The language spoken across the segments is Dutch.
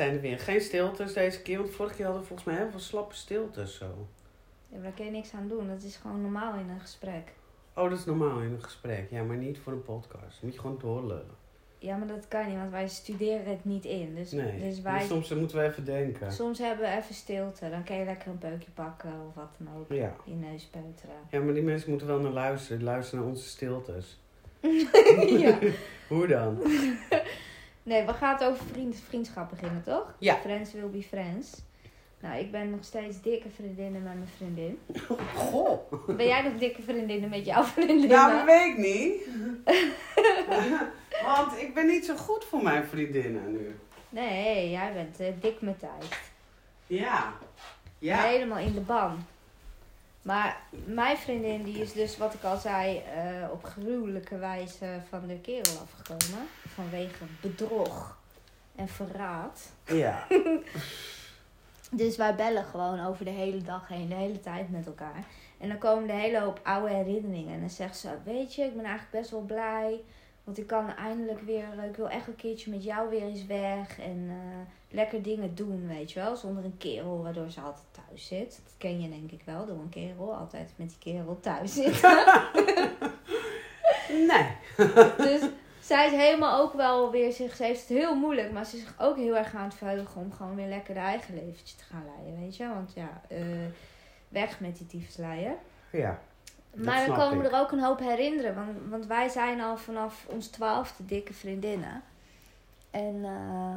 zijn er weer. Geen stiltes deze keer, want vorige keer hadden we volgens mij heel veel slappe stiltes zo. Ja, daar kun je niks aan doen. Dat is gewoon normaal in een gesprek. Oh, dat is normaal in een gesprek. Ja, maar niet voor een podcast. Moet je gewoon doorlullen. Ja, maar dat kan niet, want wij studeren het niet in. Dus, Nee, dus wij... soms moeten we even denken. Soms hebben we even stilte. Dan kan je lekker een peukje pakken of wat dan ook. Ja. Je neus peuteren. ja, maar die mensen moeten wel naar luisteren. Luisteren naar onze stiltes. ja. Hoe dan? Nee, we gaan het over vriend, vriendschap beginnen, toch? Ja. Friends will be friends. Nou, ik ben nog steeds dikke vriendinnen met mijn vriendin. Goh. Ben jij nog dikke vriendinnen met jouw vriendin? Nou, dat weet ik niet. Want ik ben niet zo goed voor mijn vriendinnen nu. Nee, jij bent eh, dik met tijd. Ja. Ja. Helemaal in de ban. Maar mijn vriendin die is dus, wat ik al zei, eh, op gruwelijke wijze van de kerel afgekomen. Vanwege bedrog en verraad. Ja. Dus wij bellen gewoon over de hele dag heen, de hele tijd met elkaar. En dan komen de hele hoop oude herinneringen. En dan zegt ze, weet je, ik ben eigenlijk best wel blij. Want ik kan eindelijk weer, eh, ik wil echt een keertje met jou weer eens weg. En eh, lekker dingen doen, weet je wel. Zonder een kerel waardoor ze altijd thuis zit. Dat ken je denk ik wel, door een kerel. Altijd met die kerel thuis zitten. Nee. dus zij is helemaal ook wel weer zich, ze heeft het heel moeilijk, maar ze is zich ook heel erg aan het verheugen om gewoon weer lekker de eigen leventje te gaan leiden, weet je? Want ja, eh, weg met die tyfusleier. Ja. Maar dan komen ik. er ook een hoop herinneren, want, want wij zijn al vanaf ons twaalfde dikke vriendinnen. En eh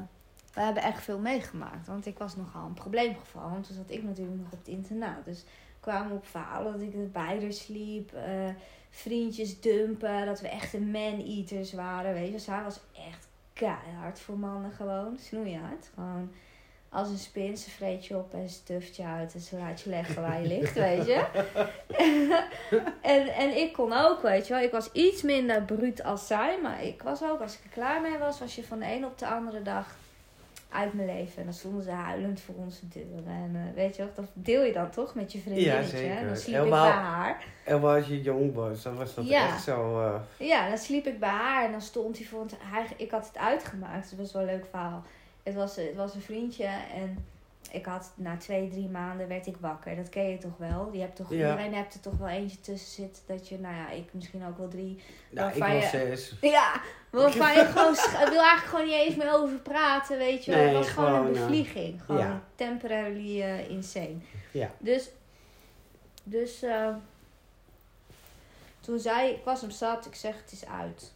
we hebben echt veel meegemaakt, want ik was nogal een probleemgeval, want toen zat ik natuurlijk nog op het internaat. Dus kwamen op verhalen dat ik bij haar sliep, eh, vriendjes dumpen, dat we echte man-eaters waren, weet je. Zij was echt keihard voor mannen gewoon, snoeihard. Gewoon als een spin, ze vreet je op en ze je uit en ze laat je leggen waar je ligt, weet je. en, en ik kon ook, weet je wel. Ik was iets minder bruut als zij, maar ik was ook, als ik er klaar mee was, was je van de een op de andere dag uit mijn leven. En dan stonden ze huilend voor onze deur. En eh, weet je wel, dat deel je dan toch met je vriendinnetje. zeker. En dan sliep Helemaal- ik bij haar. En als je jong was, dan was dat Ja. echt zo... eh, Ja, dan sliep ik bij haar en dan stond hij voor ons. Hij, ik had het uitgemaakt, het was wel een leuk verhaal. Het was, het was een vriendje en ik had na twee, drie maanden werd ik wakker. Dat ken je toch wel? Je hebt toch, Ja. Iedereen hebt er toch wel eentje tussen zitten dat je, nou ja, ik misschien ook wel drie. nou, ik was je- zes. Ja, waarvan je gewoon, ik wil eigenlijk gewoon niet eens meer over praten, weet je wel. Nee, het was gewoon, gewoon, een eh, bevlieging. Gewoon ja. temporarily eh, insane. Ja. Dus, dus eh, toen zei ik, was hem zat, ik zeg het is uit.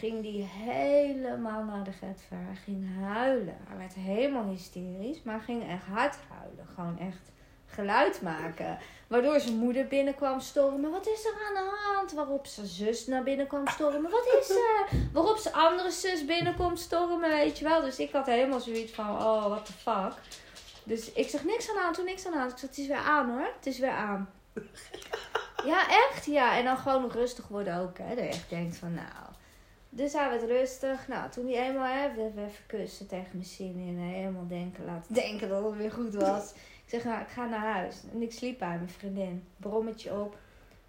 Ging die helemaal naar de getver. Hij ging huilen. Hij werd helemaal hysterisch, maar ging echt hard huilen. Gewoon echt geluid maken. Waardoor zijn moeder binnenkwam stormen. Wat is er aan de hand? Waarop zijn zus naar binnen kwam stormen. Wat is er? Waarop zijn andere zus binnenkomt stormen, weet je wel. Dus ik had helemaal zoiets van, oh, what the fuck. Dus ik zeg niks aan de hand, doe niks aan de hand. Ik zeg, het is weer aan hoor. Het is weer aan. Ja, echt? Ja, en dan gewoon rustig worden ook, hè. Dat je echt denkt van, nou... Dus hij werd rustig. Nou, toen hij eenmaal hè, we we even kussen tegen mijn zin in. en Helemaal denken, laten denken dat het weer goed was. Ik zeg, nou, ik ga naar huis. En ik sliep bij mijn vriendin. Brommetje op.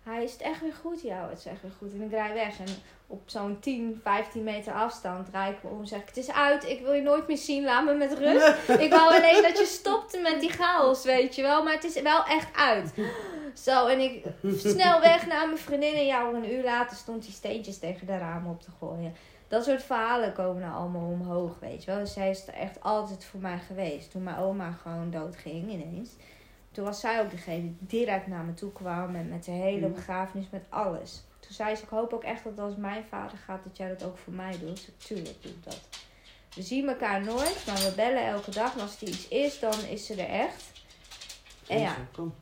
Hij is het echt weer goed? Ja, het is echt weer goed. En ik draai weg. En op zo'n 10, 15 meter afstand draai ik me om. Zeg ik, het is uit. Ik wil je nooit meer zien. Laat me met rust. ik wou alleen dat je stopte met die chaos, weet je wel. Maar het is wel echt uit. Zo, en ik snel weg naar mijn vriendin. En ja, een uur later stond hij steentjes tegen de ramen op te gooien. Dat soort verhalen komen nou allemaal omhoog, weet je wel. Dus zij is er echt altijd voor mij geweest. Toen mijn oma gewoon doodging ineens. Toen was zij ook degene die direct naar me toe kwam. En met de hele Mm. begrafenis, met alles. Toen zei ze, ik hoop ook echt dat als mijn vader gaat, dat jij dat ook voor mij doet. Tuurlijk doe ik dat. We zien elkaar nooit, maar we bellen elke dag. En als er iets is, dan is ze er echt. En ja, Kom.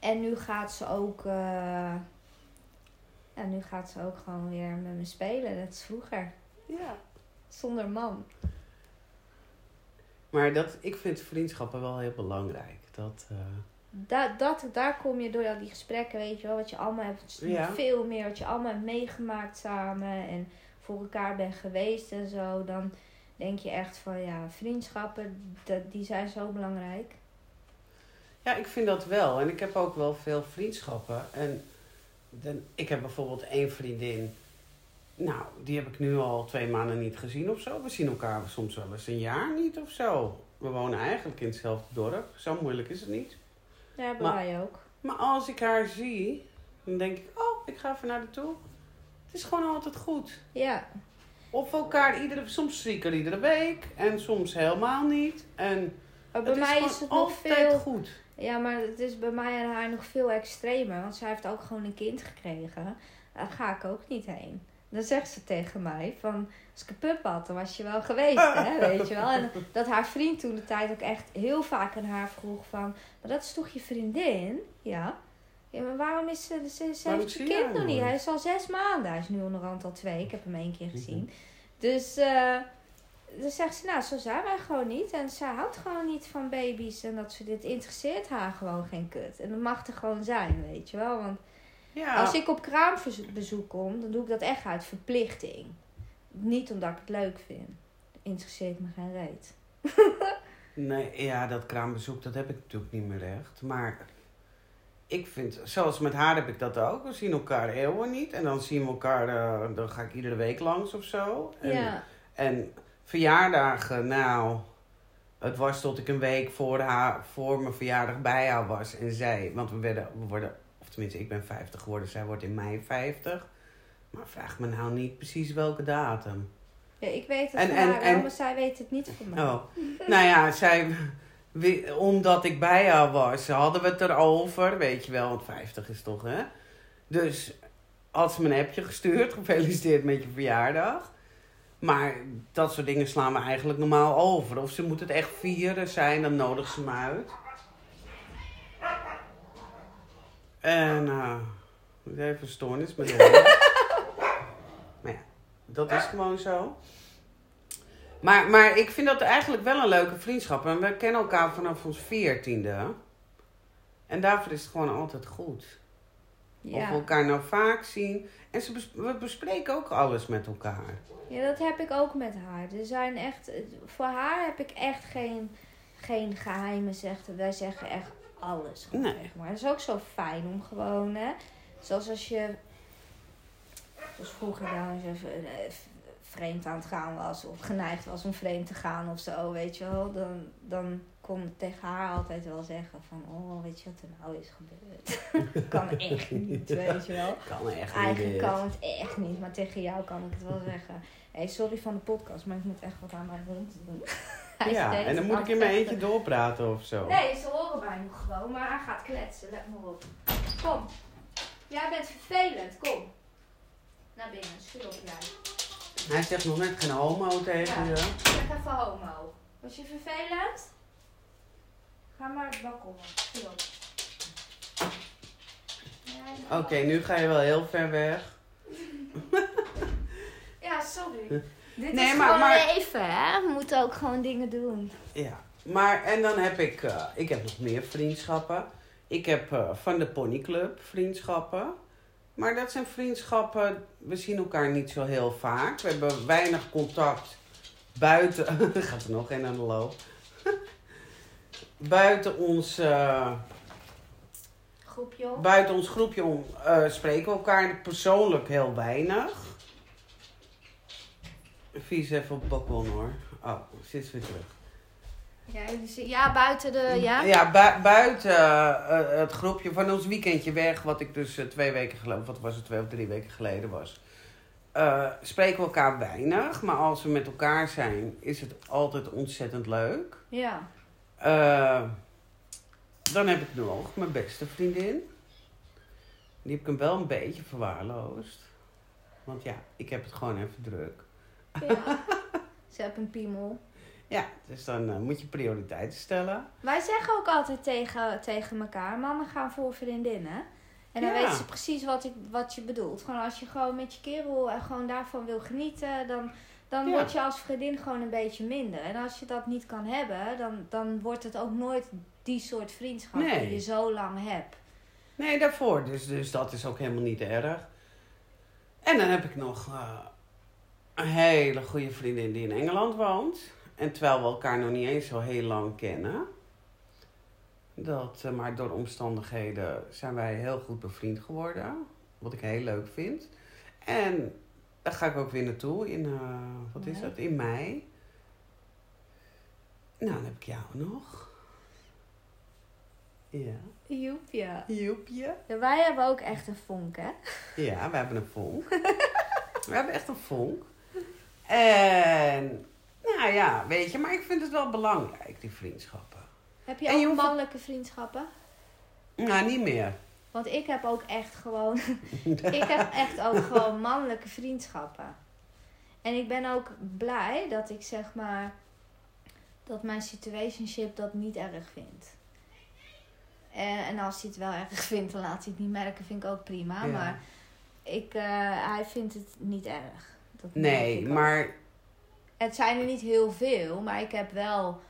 En nu gaat ze ook. eh, ja, nu gaat ze ook gewoon weer met me spelen. Dat is vroeger. Ja. Zonder man. Maar dat, ik vind vriendschappen wel heel belangrijk. Dat, eh, Da dat, daar kom je door al die gesprekken, weet je wel. Wat je allemaal hebt. Ja. Veel meer wat je allemaal hebt meegemaakt samen. En voor elkaar bent geweest en zo. Dan denk je echt van ja, vriendschappen, dat, die zijn zo belangrijk. Ja, ik vind dat wel. En ik heb ook wel veel vriendschappen. En dan, ik heb bijvoorbeeld één vriendin. Nou, die heb ik nu al twee maanden niet gezien of zo. We zien elkaar soms wel eens een jaar niet of zo. We wonen eigenlijk in hetzelfde dorp. Zo moeilijk is het niet. Ja, bij Maar- mij ook. Maar als ik haar zie, dan denk ik, oh, ik ga even naar de toe. Het is gewoon altijd goed. Ja, Of elkaar iedere, soms zie ik er iedere week en soms helemaal niet. En maar bij is mij gewoon is het nog altijd veel... goed. Ja, maar het is bij mij en haar nog veel extremer. Want zij heeft ook gewoon een kind gekregen. Daar ga ik ook niet heen. Dan zegt ze tegen mij van... Als ik een pup had, dan was je wel geweest, hè? Weet je wel? En dat haar vriend toen de tijd ook echt heel vaak aan haar vroeg van... Maar dat is toch je vriendin? Ja. Ja, maar waarom is ze... Ze, heeft je kind nog niet. Hij is al zes maanden. Hij is nu onderhand al twee. Ik heb hem één keer gezien. Dus... eh dan zegt ze, nou, zo zijn wij gewoon niet. En zij houdt gewoon niet van baby's. En dat ze dit interesseert haar gewoon geen kut. En dat mag er gewoon zijn, weet je wel. Want Ja, als ik op kraambezoek kom, dan doe ik dat echt uit verplichting. Niet omdat ik het leuk vind. Interesseert me geen reet. nee, ja, dat kraambezoek, dat heb ik natuurlijk niet meer echt. Maar ik vind, zoals met haar heb ik dat ook. We zien elkaar eeuwen niet. En dan zien we elkaar, eh, dan ga ik iedere week langs of zo. En, ja, En verjaardagen, nou, het was tot ik een week voor, haar, voor mijn verjaardag bij haar was. En zij, want we, werden, we worden, of tenminste ik ben 50 geworden, zij wordt in mei 50. Maar vraag me nou niet precies welke datum. ja ik weet het En- haar en- maar zij weet het niet van mij. Oh, nou ja, zij, omdat ik bij haar was, hadden we het erover, weet je wel, want 50 is toch, hè? Dus had ze me een appje gestuurd, gefeliciteerd met je verjaardag. Maar dat soort dingen slaan we eigenlijk normaal over. Of ze moet het echt vieren zijn, dan nodigt ze me uit. En, eh, even stoornis met. Maar ja, dat is gewoon zo. Maar, maar ik vind dat eigenlijk wel een leuke vriendschap. En we kennen elkaar vanaf ons veertiende. En daarvoor is het gewoon altijd goed. Of we elkaar nou vaak zien. En ze bes- we bespreken ook alles met elkaar. ja, dat heb ik ook met haar. Er zijn echt, voor haar heb ik echt geen, geen geheimen. Zegt. Wij zeggen echt alles. gewoon Nee. elkaar. Dat is ook zo fijn om gewoon, hè. Zoals als je, zoals vroeger dan, als je even, eh, vreemd aan het gaan was. Of geneigd was om vreemd te gaan of zo, weet je wel. Dan, dan kon tegen haar altijd wel zeggen van, oh, weet je wat er nou is gebeurd? kan echt niet, weet je wel. Kan echt Eigenlijk niet. kan het echt niet, maar tegen jou kan ik het wel zeggen. Hé, sorry van de podcast, maar ik moet echt wat aan mijn hond doen. Hij Ja, en dan moet ik in mijn eentje doorpraten of zo. Nee, ze horen mij nog gewoon, maar hij gaat kletsen, let maar op. Kom. Jij bent vervelend, kom. Naar binnen, stuur op jij. Hij zegt nog net geen homo tegen Ja. je. Zeg even homo. Was je vervelend? Ga maar het. Ja, Oké, nu ga je wel heel ver weg. Ja, sorry. Dit Nee, is maar- gewoon maar- leven, hè? We moeten ook gewoon dingen doen. Ja, maar en dan heb ik, eh, ik heb nog meer vriendschappen. Ik heb eh, van de ponyclub vriendschappen. Maar dat zijn vriendschappen, we zien elkaar niet zo heel vaak. We hebben weinig contact buiten, er gaat er nog een aan de loop. Buiten ons, eh, Groepje buiten ons groepje om, eh, spreken we elkaar persoonlijk heel weinig. Vies even op balkon hoor. Oh, zit weer terug. Ja, ja, buiten de... Ja? Ja, bui- buiten eh, het groepje van ons weekendje weg, wat ik dus twee weken geleden, wat was het, twee of drie weken geleden was. spreken we elkaar weinig, maar als we met elkaar zijn, is het altijd ontzettend leuk. Ja. Eh, dan heb ik nog mijn beste vriendin. Die heb ik hem wel een beetje verwaarloosd. Want ja, ik heb het gewoon even druk. ja. Ze hebben een piemel. Ja, dus dan eh, moet je prioriteiten stellen. Wij zeggen ook altijd tegen, tegen elkaar, mannen gaan voor vriendinnen. En dan Ja. weten ze precies wat, ik, wat je bedoelt. Gewoon als je gewoon met je kerel en gewoon daarvan wil genieten, dan, dan Ja. word je als vriendin gewoon een beetje minder. En als je dat niet kan hebben, dan, dan wordt het ook nooit die soort vriendschap Nee. die je zo lang hebt. Nee, daarvoor. Dus, dus dat is ook helemaal niet erg. En dan heb ik nog eh, een hele goede vriendin die in Engeland woont. En terwijl we elkaar nog niet eens zo heel lang kennen. Dat, eh, maar door omstandigheden zijn wij heel goed bevriend geworden. Wat ik heel leuk vind. En Daar ga ik ook weer naartoe in, eh, wat is dat, in mei. Nou, dan heb ik jou nog. Ja. Joep, ja. Joepje. Ja, Wij hebben ook echt een vonk, hè? Ja, we hebben een vonk. we hebben echt een vonk. En, nou ja, weet je, maar ik vind het wel belangrijk, die vriendschappen. Heb je En je ook hoeft- mannelijke vriendschappen? Nou, niet meer. Want ik heb ook echt gewoon... ik heb echt ook gewoon mannelijke vriendschappen. En ik ben ook blij dat ik zeg maar... Dat mijn situationship dat niet erg vindt. En, en als hij het wel erg vindt, dan laat hij het niet merken. Vind ik ook prima. Ja. Maar ik, eh, hij vindt het niet erg. Dat Nee, ook. maar Het zijn er niet heel veel, maar ik heb wel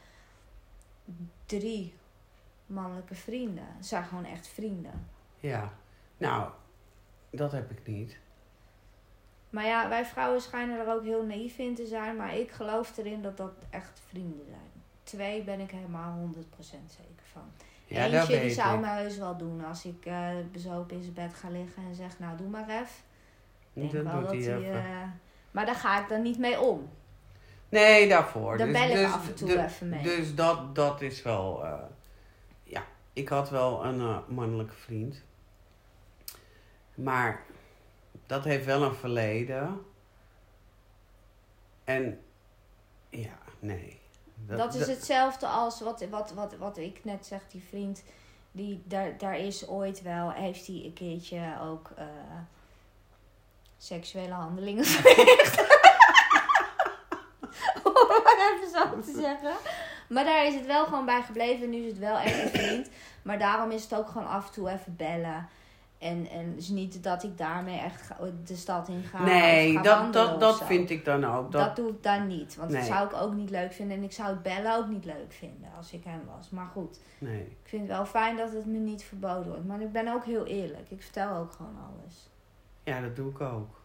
drie mannelijke vrienden. Het zijn gewoon echt vrienden. Ja. Nou, dat heb ik niet. Maar ja, wij vrouwen schijnen er ook heel naïef in te zijn. Maar ik geloof erin dat dat echt vrienden zijn. Twee ben ik helemaal 100% zeker van. Ja, Eentje die zou me heus wel doen als ik eh bezopen in zijn bed ga liggen en zeg, nou doe maar even. Denk Dat wel dat hij even. eh, maar daar ga ik dan niet mee om. Nee, daarvoor. Daar Dus- bel ik dus- af en toe even mee. Dus dat, dat is wel... eh, ja, ik had wel een mannelijke vriend. Maar dat heeft wel een verleden. En ja, nee. Dat, is hetzelfde als wat, wat, wat, wat ik net zeg, die vriend. Die, daar, daar is ooit wel, heeft hij een keertje ook eh, seksuele handelingen verricht. Om het even zo te zeggen. Maar daar is het wel gewoon bij gebleven. En nu is het wel echt een vriend. Maar daarom is het ook gewoon af en toe even bellen. En, en dus niet dat ik daarmee echt ga- de stad in ga. Nee, ga dat, dat, dat vind ik dan ook. Dat, Dat, doe ik dan niet. Want dat zou ik ook niet leuk vinden. En ik zou het bellen ook niet leuk vinden als ik hem was. Maar goed, nee. ik vind het wel fijn dat het me niet verboden wordt. Maar ik ben ook heel eerlijk. Ik vertel ook gewoon alles. Ja, dat doe ik ook.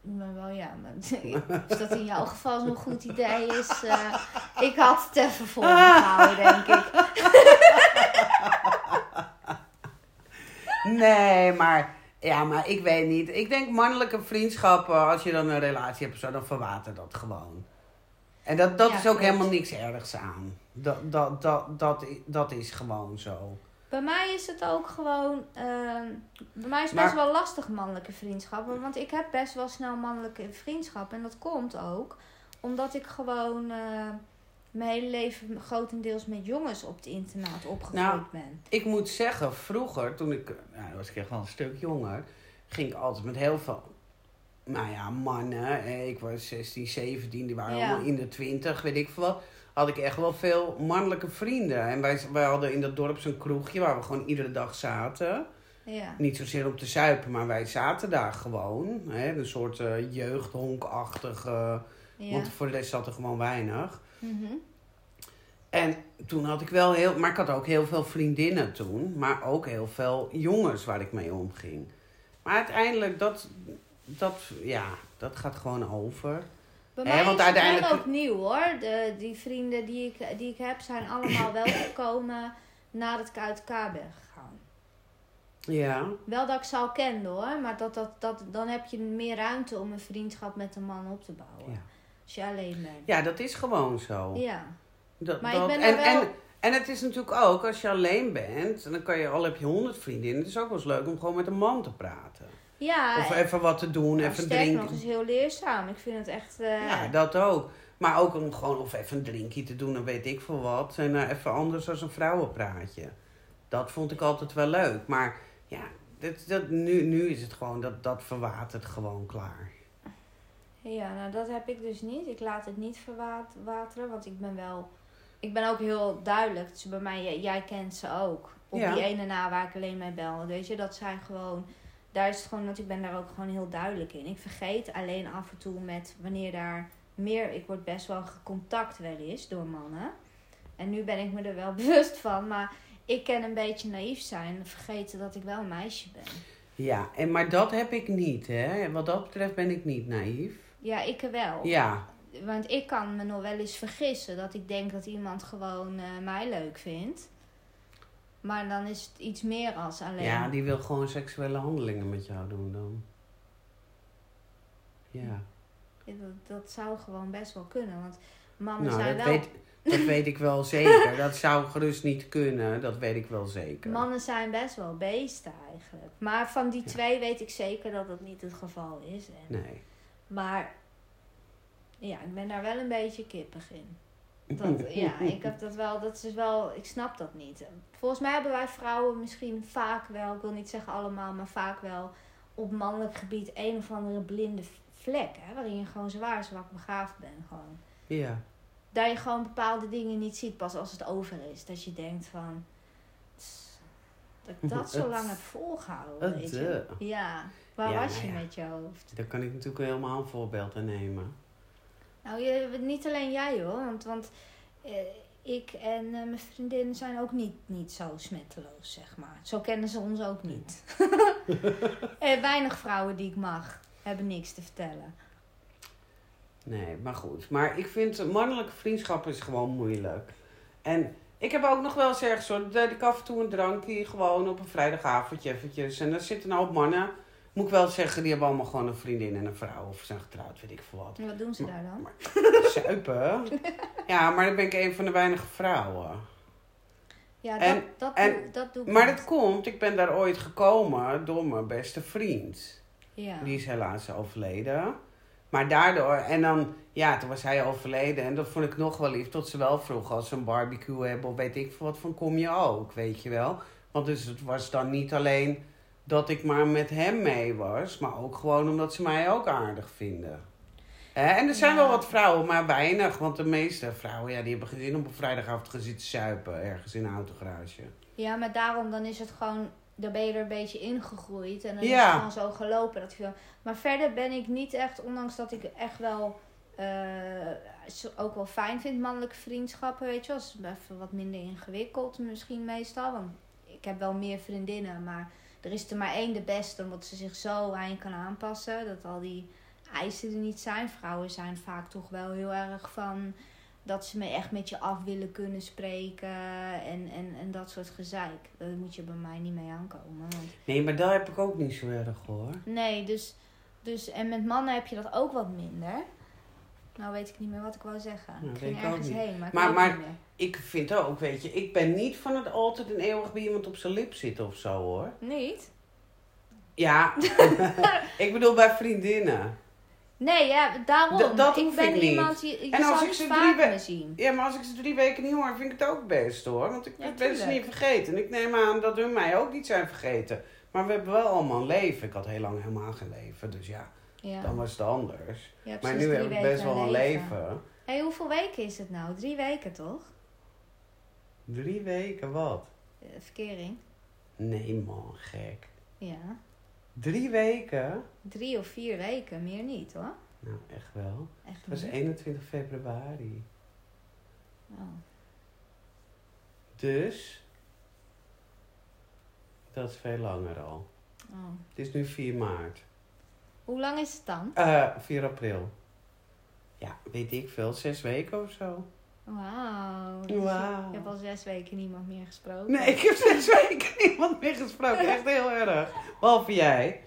Maar wel ja, maar als dat in jouw geval zo'n goed idee is. eh, ik had het even voor me gehouden, denk ik. Nee, maar, ja, maar ik weet niet. Ik denk mannelijke vriendschappen, als je dan een relatie hebt, of zo, dan verwatert dat gewoon. En dat, dat Ja, is ook klopt. helemaal niks ergs aan. Dat, dat, dat, dat, dat is gewoon zo. Bij mij is het ook gewoon. ehm, bij mij is het Maar- best wel lastig mannelijke vriendschappen. Want ik heb best wel snel mannelijke vriendschappen. En dat komt ook omdat ik gewoon. eh, mijn hele leven grotendeels met jongens op het internaat opgegroeid Nou, ben. Ik moet zeggen, vroeger, toen ik, nou, was ik echt wel een stuk jonger, ging ik altijd met heel veel, nou ja, mannen. Ik was 16, 17, die waren Ja. allemaal in de 20, weet ik veel wat. Had ik echt wel veel mannelijke vrienden. En wij, wij hadden in dat dorp zo'n kroegje waar we gewoon iedere dag zaten. Ja. Niet zozeer om te zuipen, maar wij zaten daar gewoon. Hè, een soort eh jeugdhonkachtige. ja. Want voor de rest zat er gewoon weinig. Mhm. En toen had ik wel heel. Maar ik had ook heel veel vriendinnen toen. Maar ook heel veel jongens waar ik mee omging. Maar uiteindelijk, dat. Dat, ja, dat gaat gewoon over. Bij mij want is het uiteindelijk- ook nieuw hoor. De, die vrienden die ik, die ik heb zijn allemaal wel gekomen nadat ik uit elkaar ben gegaan. Ja. Wel dat ik ze al kende hoor, maar dat, dat, dat, dan heb je meer ruimte om een vriendschap met een man op te bouwen. Ja. Als je alleen bent. Ja, dat is gewoon zo. Ja. Dat, Maar ik ben en, er wel- en, en het is natuurlijk ook, als je alleen bent, en dan kan je, al heb je honderd vriendinnen, het is ook wel eens leuk om gewoon met een man te praten. Ja, Of en- even wat te doen, nou, even drinken. nog, is heel leerzaam. Ik vind het echt... eh, Ja, dat ook. Maar ook om gewoon of even een drinkje te doen, dan weet ik veel wat. En eh, even anders als een vrouwenpraatje. Dat vond ik altijd wel leuk. Maar ja, dat, dat, nu, nu is het gewoon, dat, dat verwatert gewoon klaar. Ja, nou dat heb ik dus niet. Ik laat het niet verwateren, want ik ben wel... Ik ben ook heel duidelijk. Dus bij mij, jij, jij kent ze ook. Op Ja. die ene na waar ik alleen mee bel. Weet je, dat zijn gewoon... Daar is het gewoon dat ik ben daar ook gewoon heel duidelijk in. Ik vergeet alleen af en toe met wanneer daar meer... Ik word best wel gecontact wel eens door mannen. En nu ben ik me er wel bewust van. Maar ik kan een beetje naïef zijn. en Vergeten dat ik wel een meisje ben. Ja, en, maar dat heb ik niet, hè. Wat dat betreft ben ik niet naïef. Ja, ik wel. Ja, Want ik kan me nog wel eens vergissen dat ik denk dat iemand gewoon eh, mij leuk vindt. Maar dan is het iets meer als alleen. ja, die wil gewoon seksuele handelingen met jou doen dan. Ja. Ja, Dat, dat zou gewoon best wel kunnen. Want mannen Nou, zijn dat wel... weet, dat weet ik wel zeker. Dat zou gerust niet kunnen. Dat weet ik wel zeker. Mannen zijn best wel beesten eigenlijk. Maar van die Ja. twee weet ik zeker dat dat niet het geval is. En, Nee. Maar ja, ik ben daar wel een beetje kippig in. Dat, ja, ik heb dat wel, dat is wel, ik snap dat niet. Volgens mij hebben wij vrouwen misschien vaak wel, ik wil niet zeggen allemaal, maar vaak wel op mannelijk gebied een of andere blinde vlek. Hè, waarin je gewoon zwaar zwak begaafd bent. Gewoon. Ja. Dat je gewoon bepaalde dingen niet ziet pas als het over is. Dat je denkt van, "Tss, dat ik dat zo lang heb volgehouden. Weet je. eh. Ja, waar Ja, was nou je ja. met je hoofd? Daar kan ik natuurlijk helemaal een voorbeeld aan nemen. Nou, je, niet alleen jij hoor, want, want eh, ik en eh, mijn vriendin zijn ook niet, niet zo smetteloos, zeg maar. Zo kennen ze ons ook niet. Eh, weinig vrouwen die ik mag, hebben niks te vertellen. Nee, maar goed. Maar ik vind mannelijke vriendschap is gewoon moeilijk. En ik heb ook nog wel eens ergens hoor, dat ik af en toe een drankje gewoon op een vrijdagavondje eventjes. En daar zitten nou op mannen, moet ik wel zeggen, die hebben allemaal gewoon een vriendin en een vrouw. Of zijn getrouwd, weet ik veel wat. En wat doen ze daar dan? Zuipen. Ja, maar dan ben ik een van de weinige vrouwen. Ja, dat, En- dat, en- doe, dat doe ik Maar niet. dat komt, ik ben daar ooit gekomen door mijn beste vriend. Ja. Die is helaas overleden. Maar daardoor, en dan, ja, toen was hij overleden. En dat vond ik nog wel lief. Tot ze wel vroeg als ze een barbecue hebben of weet ik veel wat van, kom je ook, weet je wel. Want dus het was dan niet alleen dat ik maar met hem mee was. Maar ook gewoon omdat ze mij ook aardig vinden. En er zijn Ja. wel wat vrouwen, maar weinig. Want de meeste vrouwen, ja, die hebben om op vrijdagavond te gaan zitten zuipen. Ergens in een autogarage. ja, maar daarom dan is het gewoon, dan ben je er een beetje ingegroeid. En dan is het gewoon zo gelopen. Dat je, maar verder ben ik niet echt, ondanks dat ik echt wel zo- ook wel fijn vind, mannelijke vriendschappen, weet je wel. Is even wat minder ingewikkeld misschien meestal. Want ik heb wel meer vriendinnen, maar er is er maar één de beste, omdat ze zich zo aan kan aanpassen. Dat al die eisen er niet zijn. Vrouwen zijn vaak toch wel heel erg van dat ze me echt met je af willen kunnen spreken en, en, en dat soort gezeik. Daar moet je bij mij niet mee aankomen. Want Nee, maar daar heb ik ook niet zo erg hoor. Nee, dus, dus en met mannen heb je dat ook wat minder. Nou weet ik niet meer wat ik wou zeggen. Nou, ik ging ik ergens heen, maar ik Maar- weet maar- niet meer. Ik vind ook, weet je, ik ben niet van het altijd en eeuwig bij iemand op zijn lip zitten of zo hoor. Niet? Ja, ik bedoel bij vriendinnen. Nee, ja, daarom. D- dat ik ben ik iemand, je, je En als zal ik ze vaak drie we- me zien. Ja, maar als ik ze drie weken niet hoor, vind ik het ook best hoor. Want ik Ja, ben ze niet vergeten. En ik neem aan dat hun mij ook niet zijn vergeten. Maar we hebben wel allemaal een leven. Ik had heel lang helemaal geen leven, dus ja, Ja. dan was het anders. Maar nu heb ik best wel een leven. Hé, hey, hoeveel weken is het nou? Drie weken toch? Drie weken, wat? Eh, Verkering? Nee man, gek. Ja. Drie weken? Drie of vier weken, meer niet hoor. Nou, echt wel. Echt Het was niet. 21 februari. Oh. Dus, dat is veel langer al. Oh. Het is nu 4 maart. Hoe lang is het dan? Eh 4 april. Ja, weet ik veel. Zes weken of zo. Wauw. Dus Wauw. Je hebt al zes weken niemand meer gesproken. Nee, ik heb zes weken niemand meer gesproken. Echt heel erg. Behalve jij.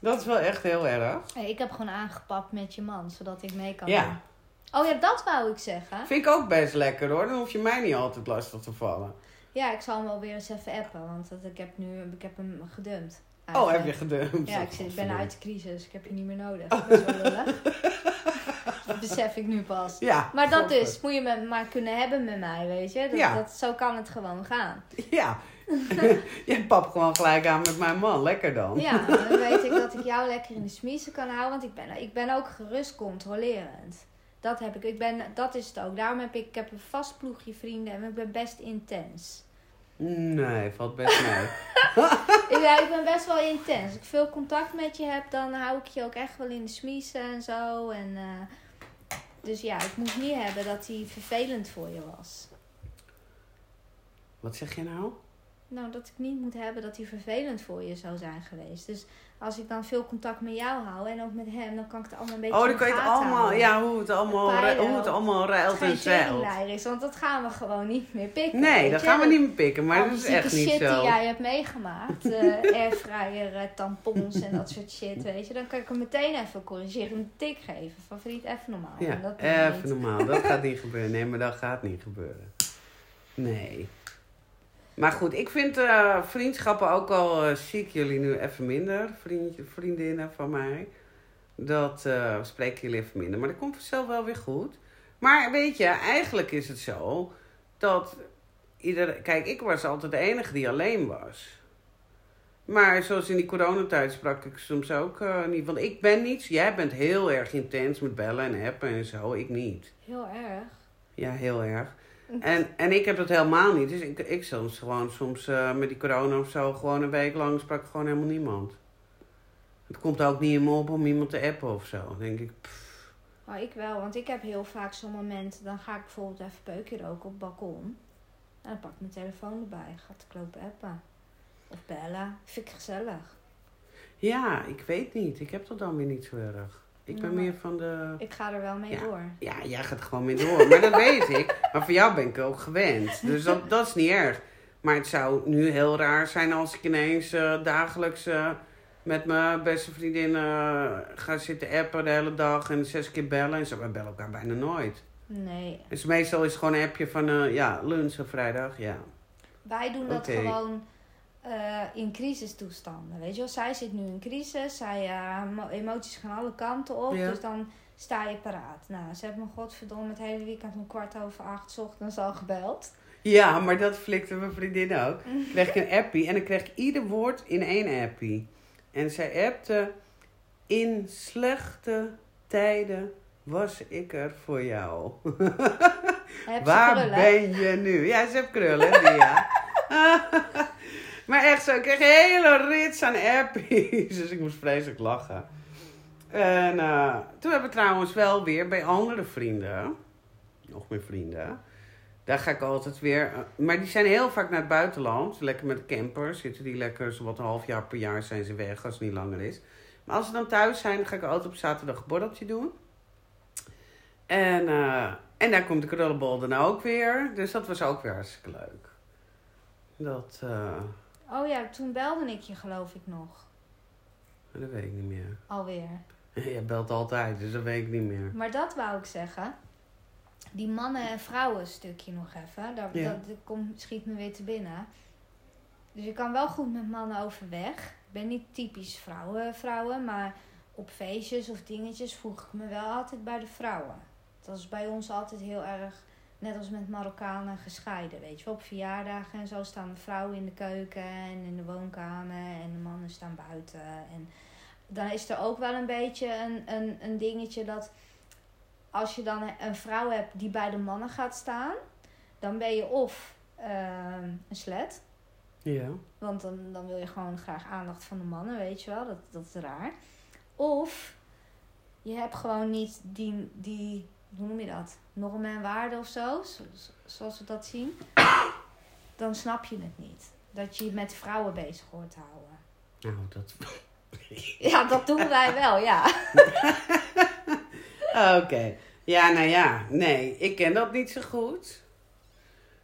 Dat is wel echt heel erg. Hey, ik heb gewoon aangepakt met je man, zodat ik mee kan Ja. doen. Oh ja, dat wou ik zeggen. Vind ik ook best lekker hoor. Dan hoef je mij niet altijd lastig te vallen. Ja, ik zal hem wel weer eens even appen, want dat, ik, heb nu, ik heb hem gedumpt. Oh, heb je gedumpt? Ja, ik, zit, ik ben uit de crisis. Ik heb je niet meer nodig. Oh. Dat is wel lullig. Dat besef ik nu pas. Ja. Maar dat dus, moet je me maar kunnen hebben met mij, weet je. Dat, Ja. dat, zo kan het gewoon gaan. Ja. je pap gewoon gelijk aan met mijn man. Lekker dan. Ja, dan weet ik dat ik jou lekker in de smiezen kan houden. Want ik ben, ik ben ook gerust controlerend. Dat heb ik. ik ben, dat is het ook. Daarom heb ik, ik heb een vast ploegje vrienden en ik ben best intens. Nee, valt best mee. Ik, ja, ik ben best wel intens. Als ik veel contact met je heb, dan hou ik je ook echt wel in de smiezen en zo. En, eh, dus ja, ik moet niet hebben dat hij vervelend voor je was. Wat zeg je nou? Nou, dat ik niet moet hebben dat hij vervelend voor je zou zijn geweest. Dus als ik dan veel contact met jou hou en ook met hem, dan kan ik het allemaal een beetje Oh, dan kan je het allemaal, houden. ja, hoe het allemaal, peilen hoe het allemaal ruilt en zeilt. is, want dat gaan we gewoon niet meer pikken. Nee, dat je? gaan we niet meer pikken, maar Al dat is echt niet shit zo. die jij hebt meegemaakt, eh airfryer, eh, tampons en dat soort shit, weet je. Dan kan ik hem meteen even corrigeren, een tik geven. Favoriet, even normaal. Ja, dat even niet. normaal. Dat gaat niet gebeuren. Nee, maar dat gaat niet gebeuren. Nee. Maar goed, ik vind eh, vriendschappen ook al eh, zie ik jullie nu even minder. Vriendje, vriendinnen van mij. Dat eh spreken jullie even minder. Maar dat komt vanzelf wel weer goed. Maar weet je, eigenlijk is het zo dat ieder... Kijk, ik was altijd de enige die alleen was. Maar zoals in die coronatijd sprak ik soms ook eh, niet. Want ik ben niet... Jij bent heel erg intens met bellen en appen en zo. Ik niet. Heel erg. Ja, heel erg. En, en ik heb dat helemaal niet. Dus ik, ik soms gewoon soms eh, met die corona of zo... gewoon een week lang sprak ik gewoon helemaal niemand. Het komt ook niet in me op om iemand te appen of zo. Dan denk ik... pff, Maar ik wel, want ik heb heel vaak zo'n moment, dan ga ik bijvoorbeeld even peukje roken op het balkon. En dan pak ik mijn telefoon erbij, ga te lopen appen. Of bellen. Vind ik gezellig. ja, ik weet niet. Ik heb dat dan weer niet zo erg. Ik ben meer van de... Ik ga er wel mee Ja. door. Ja, jij gaat er gewoon mee door. Maar dat weet ik. Maar voor jou ben ik ook gewend. Dus dat, dat is niet erg. Maar het zou nu heel raar zijn als ik ineens eh, dagelijks eh, met mijn beste vriendin eh, ga zitten appen de hele dag en zes keer bellen. En zo, wij bellen elkaar bijna nooit. Nee, Dus meestal is het gewoon een appje van ja, lunch of vrijdag, ja. wij doen dat gewoon eh, in crisistoestanden. Weet je wel, zij zit nu in crisis, zij, eh, mo- emoties gaan alle kanten op, Ja. dus dan sta je paraat. Nou, ze heeft me godverdomme het hele weekend om kwart over acht 's ochtends al gebeld. Ja, maar dat flikte mijn vriendin ook. kreeg ik een appie en dan kreeg ik ieder woord in één appie. En zij appte, in slechte tijden was ik er voor jou. Waar krullen? ben je nu? Ja, ze heeft krullen, ja. maar echt zo, ik kreeg een hele rits aan appies. Dus ik moest vreselijk lachen. En eh, toen hebben we trouwens wel weer bij andere vrienden, nog meer vrienden, daar ga ik altijd weer, eh, maar die zijn heel vaak naar het buitenland, lekker met de camper, zitten die lekker zo wat een half jaar per jaar zijn ze weg als het niet langer is. Maar als ze dan thuis zijn, ga ik altijd op zaterdag een borreltje doen. En, eh, en daar komt de krullenbol dan ook weer. Dus dat was ook weer hartstikke leuk. Dat, Oh ja, toen belde ik je geloof ik nog. dat weet ik niet meer. Alweer. Jij belt altijd, dus dat weet ik niet meer. Maar dat wou ik zeggen. Die mannen- en vrouwen stukje nog even. Dat, Ja. dat, dat komt, schiet me weer te binnen. Dus ik kan wel goed met mannen overweg. Ik ben niet typisch vrouwen, vrouwen. Maar op feestjes of dingetjes voeg ik me wel altijd bij de vrouwen. Dat is bij ons altijd heel erg, net als met Marokkanen, gescheiden. Weet je wel, op verjaardagen en zo staan de vrouwen in de keuken en in de woonkamer. En de mannen staan buiten. En dan is er ook wel een beetje een, een, een dingetje dat als je dan een vrouw hebt die bij de mannen gaat staan, dan ben je of ehm, een slet. Ja. Want dan, dan wil je gewoon graag aandacht van de mannen, weet je wel. Dat, dat is raar. Of je hebt gewoon niet die, die hoe noem je dat? Normen en waarden of zo, zo- zoals we dat zien. Dan snap je het niet. Dat je je met vrouwen bezig hoort te houden. Nou, dat... Ja, dat doen wij wel, ja. Oké. Ja, nou ja. Nee, ik ken dat niet zo goed.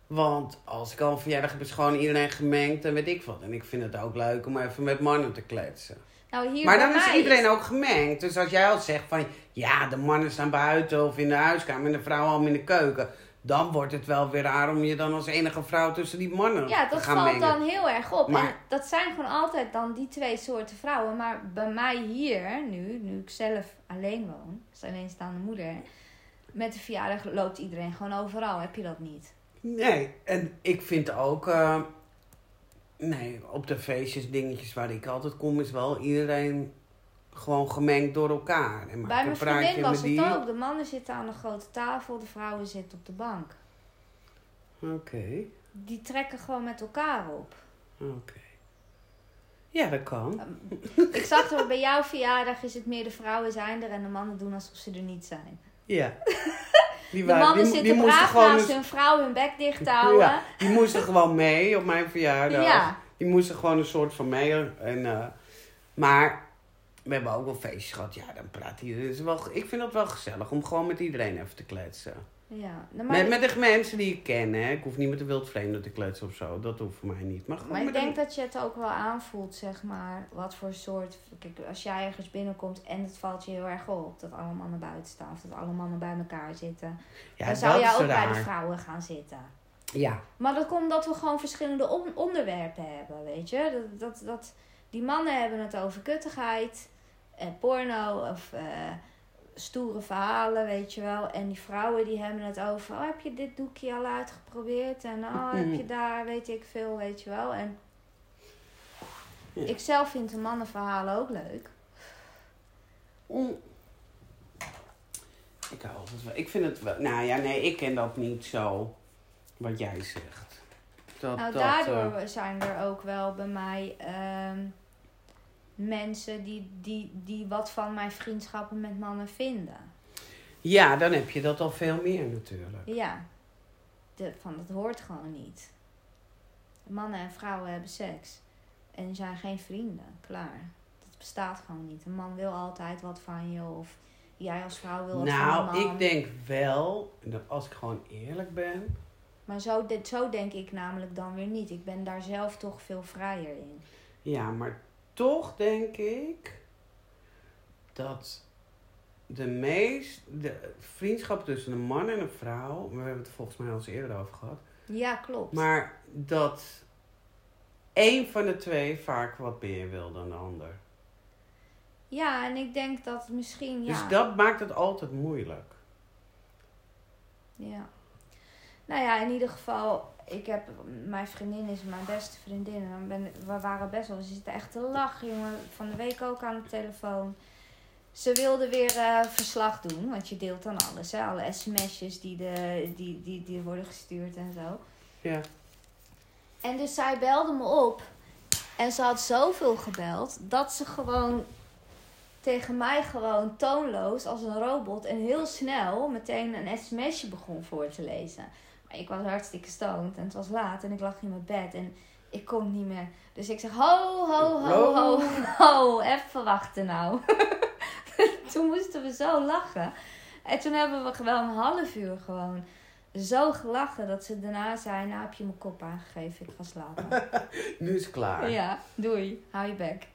Want als ik al een verjaardag heb, is gewoon iedereen gemengd en weet ik wat. En ik vind het ook leuk om even met mannen te kletsen. Nou, hier maar dan is iedereen ook gemengd. Dus als jij al zegt van... Ja, de mannen staan buiten of in de huiskamer en de vrouwen allemaal in de keuken. Dan wordt het wel weer raar om je dan als enige vrouw tussen die mannen Ja, te dat gaan valt mengen. dan heel erg op. Maar- En dat zijn gewoon altijd dan die twee soorten vrouwen. Maar bij mij hier, nu, nu ik zelf alleen woon, als alleenstaande moeder, met de verjaardag loopt iedereen gewoon overal. Heb je dat niet? Nee, en ik vind ook... eh, nee, op de feestjes, dingetjes waar ik altijd kom... is wel iedereen gewoon gemengd door elkaar. En bij een mijn vriendin was het ook. De mannen zitten aan de grote tafel, de vrouwen zitten op de bank. Oké, Die trekken gewoon met elkaar op. oké. Ja, dat kan. Ik zag er bij jouw verjaardag is het meer de vrouwen zijn er en de mannen doen alsof ze er niet zijn. Ja. Die, De mannen die, zitten die moesten braaf gewoon naast een- hun vrouw hun bek dicht te houden. Ja, die moesten gewoon mee op mijn verjaardag. Ja. Die moesten gewoon een soort van mee. En, eh, maar we hebben ook wel feestjes gehad. Ja, dan praat hij. Is wel, ik vind het wel gezellig om gewoon met iedereen even te kletsen. Ja, nou, maar, Met, met de mensen die ik ken. Hè. Ik hoef niet met de wildvreemden te kletsen of zo. Dat hoeft voor mij niet. Maar, maar ik denk dat je het ook wel aanvoelt, zeg maar, wat voor soort... Kijk, als jij ergens binnenkomt en het valt je heel erg op dat alle mannen buiten staan... of dat alle mannen bij elkaar zitten... ja, dan zou jij ook bij de vrouwen gaan zitten. Ja, Maar dat komt omdat we gewoon verschillende on- onderwerpen hebben, weet je. Dat, dat, dat, die mannen hebben het over kuttigheid en porno of eh, stoere verhalen, weet je wel. En die vrouwen die hebben het over, oh, heb je dit doekje al uitgeprobeerd? En oh, heb je daar, weet ik veel, weet je wel. En Ja. ik zelf vind de mannenverhalen ook leuk. Mm. Ik hou altijd wel. Ik vind het wel. Nou ja, nee, ik ken dat niet zo. Wat jij zegt. Dat, nou, dat, daardoor eh, zijn er ook wel bij mij ehm, mensen die, die, die wat van mijn vriendschappen met mannen vinden. ja, dan heb je dat al veel meer natuurlijk. Ja, de, van dat hoort gewoon niet. Mannen en vrouwen hebben seks en zijn geen vrienden, klaar. Dat bestaat gewoon niet. Een man wil altijd wat van je of jij als vrouw wil wat van een Nou, ik denk wel, dat als ik gewoon eerlijk ben. Maar zo, zo denk ik namelijk dan weer niet. Ik ben daar zelf toch veel vrijer in. Ja, maar toch denk ik dat de meest. De vriendschap tussen een man en een vrouw. We hebben het er volgens mij al eens eerder over gehad. Ja, klopt. Maar dat één van de twee vaak wat meer wil dan de ander. Ja, en ik denk dat misschien, ja. Dus dat maakt het altijd moeilijk. Ja. Nou ja, in ieder geval, ik heb, mijn vriendin is mijn beste vriendin. En ben, we waren best wel, we zitten echt te lachen, jongen. Van de week ook aan de telefoon. Ze wilde weer eh, verslag doen, want je deelt dan alles. Hè? Alle sms'jes die, de, die, die, die worden gestuurd en zo. Ja. En dus zij belde me op. En ze had zoveel gebeld dat ze gewoon tegen mij gewoon toonloos als een robot en heel snel meteen een sms'je begon voor te lezen. Ik was hartstikke stoned en het was laat en ik lag in mijn bed en ik kon niet meer. Dus ik zeg ho, ho, ho, ho, ho, even wachten nou. toen moesten we zo lachen. En toen hebben we wel een half uur gewoon zo gelachen dat ze daarna zei, nou heb je mijn kop aangegeven, ik ga slapen. Nu is het klaar. Ja, doei. Hou je bek.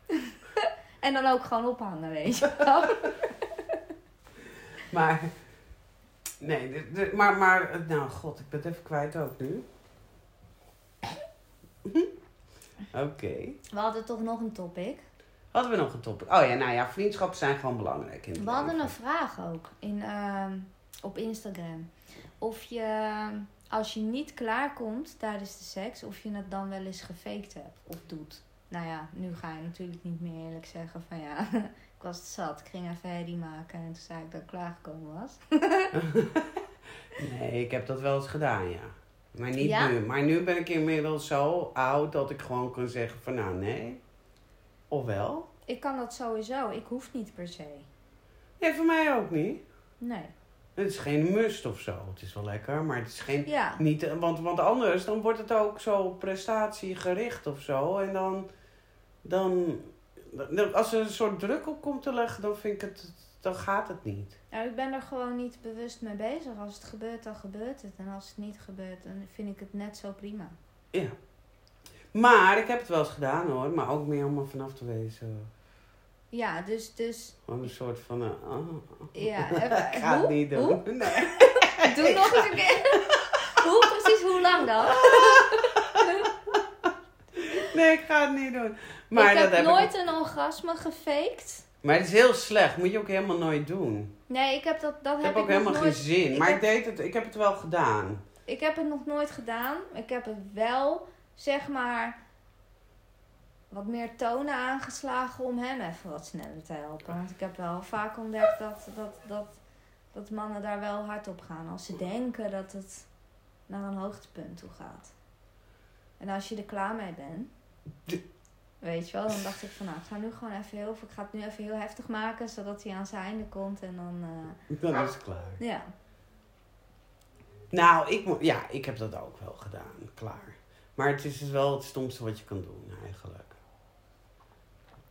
en dan ook gewoon ophangen, weet je wel. Maar. Nee, de- de- maar, maar. Nou, god, ik ben het even kwijt ook nu. Oké. We hadden toch nog een topic. Hadden we nog een topic? Oh ja, nou ja, vriendschappen zijn gewoon belangrijk in We hadden een vraag ook in, ehm, op Instagram. Of je, als je niet klaarkomt tijdens de seks, of je het dan wel eens gefaked hebt of doet. Nou ja, nu ga je natuurlijk niet meer eerlijk zeggen van ja, was het zat. Ik ging even maken en toen zei ik dat ik klaargekomen was. Nee, ik heb dat wel eens gedaan, ja. Maar niet Ja? nu. Maar nu ben ik inmiddels zo oud dat ik gewoon kan zeggen van nou nee. Of wel? Ik kan dat sowieso. Ik hoef niet per se. Nee, voor mij ook niet. Nee. Het is geen must of zo. Het is wel lekker, maar het is geen... Ja. Niet, want, want anders dan wordt het ook zo prestatiegericht of zo. En dan, dan- als er een soort druk op komt te leggen, dan vind ik het, dan gaat het niet. Nou, ik ben er gewoon niet bewust mee bezig. Als het gebeurt, dan gebeurt het. En als het niet gebeurt, dan vind ik het net zo prima. Ja. Maar ik heb het wel eens gedaan hoor, maar ook meer om er vanaf te wezen. Ja, dus, dus Gewoon een soort van. eh, ah, ja. ik ga het niet doen. Hoe? Nee. Doe nog eens een keer. hoe precies, hoe lang dan? nee, ik ga het niet doen. Maar ik heb dat heb nooit ik. een orgasme gefaked. Maar het is heel slecht, moet je ook helemaal nooit doen. Nee, ik heb dat, dat Ik heb heb ook helemaal nooit... geen zin. ik Maar heb- ik, deed het, ik heb het wel gedaan. Ik heb het nog nooit gedaan. Ik heb het wel, zeg maar, wat meer tonen aangeslagen om hem even wat sneller te helpen. Want ik heb wel vaak ontdekt dat, dat, dat, dat mannen daar wel hard op gaan. Als ze denken dat het naar een hoogtepunt toe gaat. En als je er klaar mee bent, weet je wel, dan dacht ik van nou, ik ga nu gewoon even heel, ik ga het nu even heel heftig maken, zodat hij aan zijn einde komt en dan, eh, Dan is het klaar. ja. Nou, ik, ja, ik heb dat ook wel gedaan. Klaar. Maar het is dus wel het stomste wat je kan doen, eigenlijk.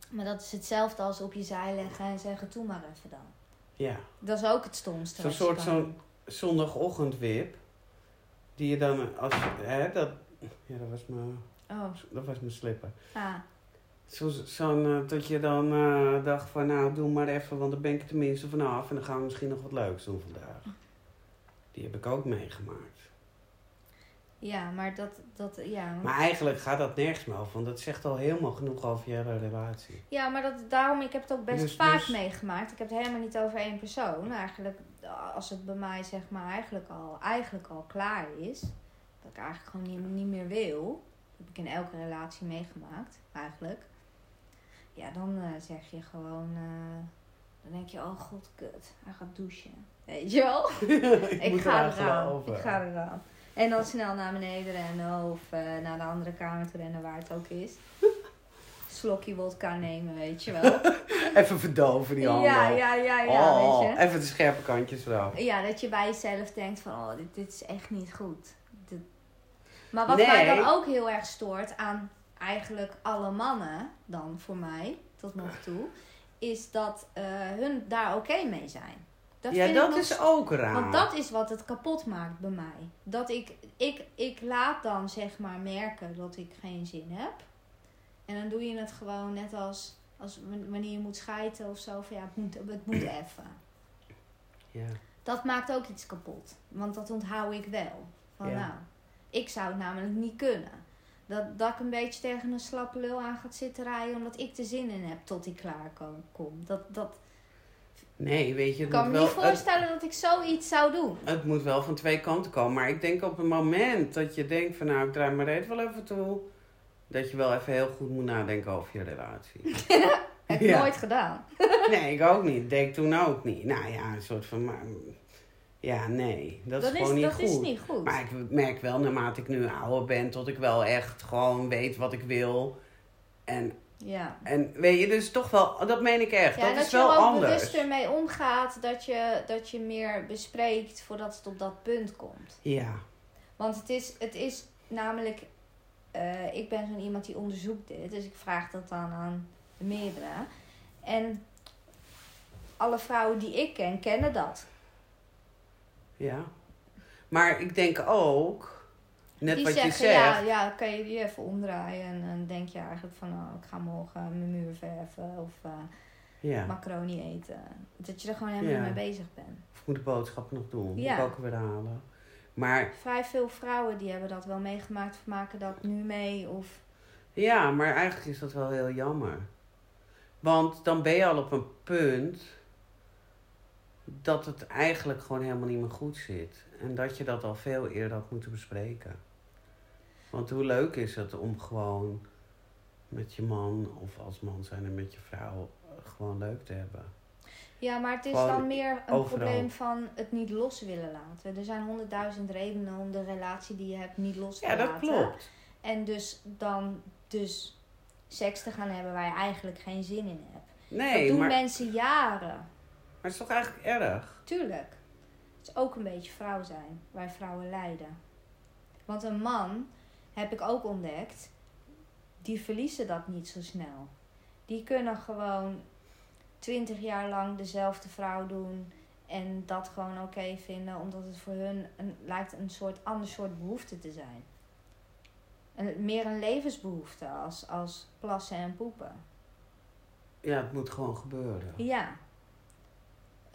Maar dat is hetzelfde als op je zij leggen en zeggen, doe maar even dan. Ja. Dat is ook het stomste. Zo'n soort zo'n zondagochtendwip. Die je dan, als je, hè, dat, ja, dat was mijn, Oh, dat was mijn slipper. ah. Zo, zo'n, eh, dat je dan eh, dacht van, nou, doe maar even, want dan ben ik er tenminste vanaf. En dan gaan we misschien nog wat leuks doen vandaag. Die heb ik ook meegemaakt. Ja, maar dat, dat ja. Maar eigenlijk gaat dat nergens meer over, want dat zegt al helemaal genoeg over je relatie. Ja, maar dat, daarom, ik heb het ook best Dus- vaak dus- meegemaakt. Ik heb het helemaal niet over één persoon. Eigenlijk, als het bij mij zeg maar eigenlijk al, eigenlijk al klaar is. Dat ik eigenlijk gewoon niet, niet meer wil. Dat heb ik in elke relatie meegemaakt, eigenlijk. Ja, dan eh, zeg je gewoon... eh, dan denk je, oh god, kut. Hij gaat douchen. Weet je wel? ik, ik ga eraan. Ik ga eraan. En dan snel naar beneden rennen of eh, naar de andere kamer te rennen waar het ook is. Slokje wodka nemen, weet je wel. Even verdoven die handen. ja, ja, ja, ja, oh, weet je. Even de scherpe kantjes eraf. Ja, dat je bij jezelf denkt van, oh, dit, dit is echt niet goed. Maar wat Nee. mij dan ook heel erg stoort aan eigenlijk alle mannen, dan voor mij, tot nog toe, is dat eh, hun daar oké mee zijn. Dat ja, dat nog is ook raar. Want dat is wat het kapot maakt bij mij. Dat ik, ik, ik laat dan zeg maar merken dat ik geen zin heb. En dan doe je het gewoon net als, als wanneer je moet schijten of zo. Van ja, het moet, het moet even. Ja. Dat maakt ook iets kapot. Want dat onthoud ik wel. Van Ja. nou, ik zou het namelijk niet kunnen. Dat, dat ik een beetje tegen een slappe lul aan gaat zitten rijden omdat ik er zin in heb tot ik klaar kom. kom. Dat, dat, Nee, weet je, ik kan me wel, niet het, voorstellen dat ik zoiets zou doen. het moet wel van twee kanten komen. Maar ik denk op het moment dat je denkt van nou, ik draai mijn reet wel even toe. Dat je wel even heel goed moet nadenken over je relatie. Heb ik Ja. nooit gedaan. nee, ik ook niet. Deed ik toen ook niet. Nou ja, een soort van... ja, nee. Dat, is gewoon niet dat goed. is niet goed. Maar ik merk wel, naarmate ik nu ouder ben, dat ik wel echt gewoon weet wat ik wil. En, ja. en weet je, dus toch wel, dat meen ik echt. Ja, dat en dat is je wel er ook anders. bewuster mee omgaat. Dat je, dat je meer bespreekt voordat het op dat punt komt. Ja, Want het is, het is namelijk... eh, ik ben zo'n iemand die onderzoekt dit. Dus ik vraag dat dan aan de meerdere. En alle vrouwen die ik ken, kennen dat. Ja. Maar ik denk ook, net die wat zeggen, je zegt. ja, ja, kan je die even omdraaien. En dan denk je eigenlijk van, oh, ik ga morgen mijn muur verven. Of ja. macaroni eten. Dat je er gewoon helemaal Ja. mee bezig bent. Of ik moet de boodschappen nog doen. Ja. Moet ik ook weer halen. Maar Vrij veel vrouwen die hebben dat wel meegemaakt. Of maken dat nu mee. Of... ja, maar eigenlijk is dat wel heel jammer. Want dan ben je al op een punt dat het eigenlijk gewoon helemaal niet meer goed zit. En dat je dat al veel eerder had moeten bespreken. Want hoe leuk is het om gewoon met je man of als man zijn en met je vrouw gewoon leuk te hebben. Ja, maar het is Gewoon dan meer een overal. probleem van het niet los willen laten. Er zijn honderdduizend redenen om de relatie die je hebt niet los te Ja, dat laten. klopt. En dus dan dus seks te gaan hebben waar je eigenlijk geen zin in hebt. Nee, dat doen maar mensen jaren. Het is toch eigenlijk erg? Tuurlijk. Het is ook een beetje vrouw zijn, waar vrouwen lijden. Want een man, heb ik ook ontdekt, die verliezen dat niet zo snel. Die kunnen gewoon twintig jaar lang dezelfde vrouw doen en dat gewoon oké vinden, omdat het voor hun een, lijkt een soort ander soort behoefte te zijn. Een, meer een levensbehoefte als, als plassen en poepen. Ja, het moet gewoon gebeuren. Ja.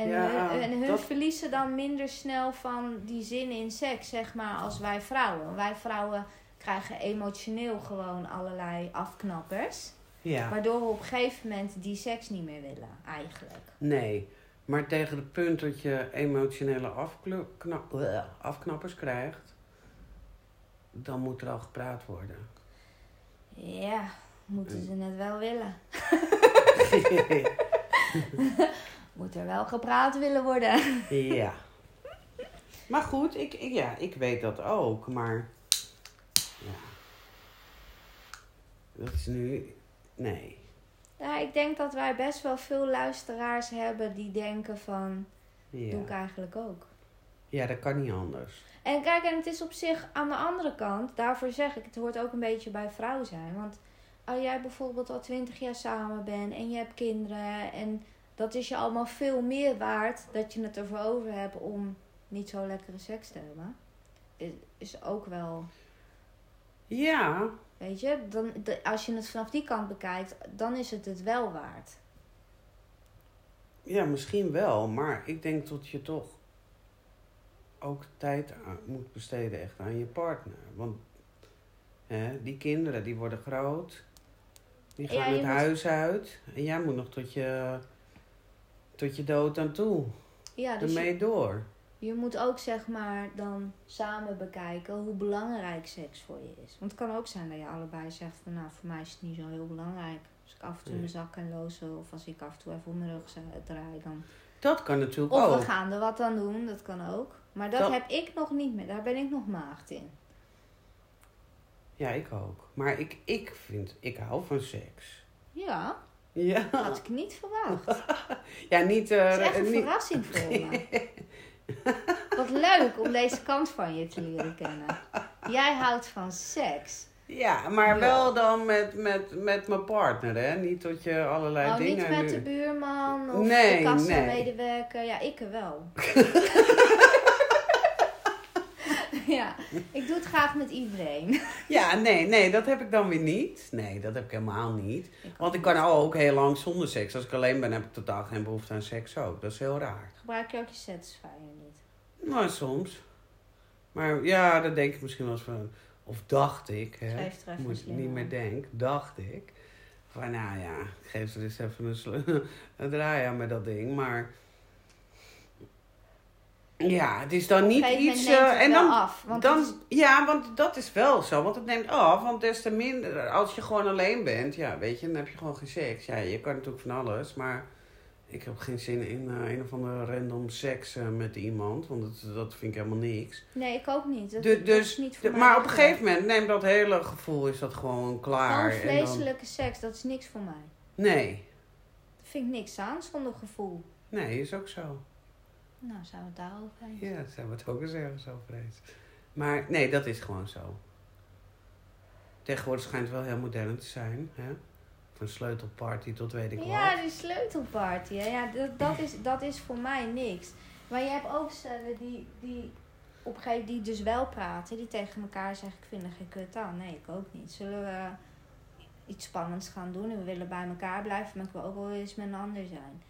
En, Ja, hun, en hun dat- verliezen dan minder snel van die zin in seks, zeg maar, als wij vrouwen. Wij vrouwen krijgen emotioneel gewoon allerlei afknappers. Ja. Waardoor we op een gegeven moment die seks niet meer willen, eigenlijk. Nee, maar tegen het punt dat je emotionele afknappers krijgt, dan moet er al gepraat worden. Ja, moeten ze het wel willen. Moet er wel gepraat willen worden. ja. Maar goed, ik, ik, ja, ik weet dat ook, maar ja. Dat is nu, nee. Ja, ik denk dat wij best wel veel luisteraars hebben die denken van, Ja. doe ik eigenlijk ook. Ja, dat kan niet anders. En kijk, en het is op zich aan de andere kant, daarvoor zeg ik, het hoort ook een beetje bij vrouw zijn. Want als jij bijvoorbeeld al twintig jaar samen bent en je hebt kinderen en dat is je allemaal veel meer waard dat je het ervoor over hebt om niet zo lekkere seks te hebben. Is, is ook wel, Ja, weet je, dan, als je het vanaf die kant bekijkt, dan is het het wel waard. ja, misschien wel. Maar ik denk dat je toch ook tijd aan, moet besteden echt aan je partner. Want hè, die kinderen, die worden groot. Die gaan Ja, het moet- huis uit. En jij moet nog tot je, tot je dood aan toe. Ja, dus je, door. je moet ook zeg maar dan samen bekijken hoe belangrijk seks voor je is. Want het kan ook zijn dat je allebei zegt van nou, voor mij is het niet zo heel belangrijk. Als ik af en toe Nee. mijn zak kan lozen of als ik af en toe even op mijn rug draai dan. Dat kan natuurlijk Of ook. we gaan er wat aan doen, dat kan ook. Maar dat, Dat- heb ik nog niet meer, daar ben ik nog maagd in. Ja, ik ook. Maar ik, ik vind, ik hou van seks. Ja, Ja, had ik niet verwacht. ja niet... eh, Het is echt een niet verrassing voor me. Wat leuk om deze kant van je te leren kennen. Jij houdt van seks. ja, maar Ja. wel dan met, met, met mijn partner, hè. Niet dat je allerlei Oh, dingen... niet met nu- de buurman of Nee, de kassamedewerker. nee. Ja, ik er wel. ja, ik doe het graag met iedereen. Ja, nee, nee, dat heb ik dan weer niet. Nee, dat heb ik helemaal niet. Ik Want ik kan ook heel lang zonder seks. Als ik alleen ben, heb ik totaal geen behoefte aan seks ook. Dat is heel raar. Gebruik je ook je satisfier niet? Maar soms. Maar ja, dat denk ik misschien wel eens van... Of dacht ik, hè. Moet ik niet meer aan. denk, dacht ik. Van nou ja, ik geef ze dus even een, een draai aan met dat ding. Maar ja, het is dan niet iets. eh, en dan, af. Want dan, is- Ja, want dat is wel zo. Want het neemt af. Want des te minder, als je gewoon alleen bent, ja, weet je, dan heb je gewoon geen seks. Ja, je kan natuurlijk van alles, maar ik heb geen zin in eh, een of andere random seks eh, met iemand. Want dat, dat vind ik helemaal niks. Nee, ik ook niet. Dat, dat dus- is niet voor De- mij maar op een gegeven moment neemt dat hele gevoel is dat gewoon klaar. Gewoon dan- vleeselijke seks, dat is niks voor mij. Nee, Daar vind ik niks aan zonder gevoel. nee, is ook zo. Nou, zijn we het daarover eens? Ja, zijn we het ook eens ergens over eens. Maar nee, dat is gewoon zo. Tegenwoordig schijnt het wel heel modern te zijn. Hè? Van sleutelparty tot weet ik Ja, wat. die sleutelparty. hè. Ja, dat, dat, is, dat is voor mij niks. Maar je hebt ook stellen die, die op een gegeven die dus wel praten. Die tegen elkaar zeggen, ik vind er geen kut aan. Nee, ik ook niet. Zullen we iets spannends gaan doen? En we willen bij elkaar blijven, maar ik wil ook wel eens met een ander zijn.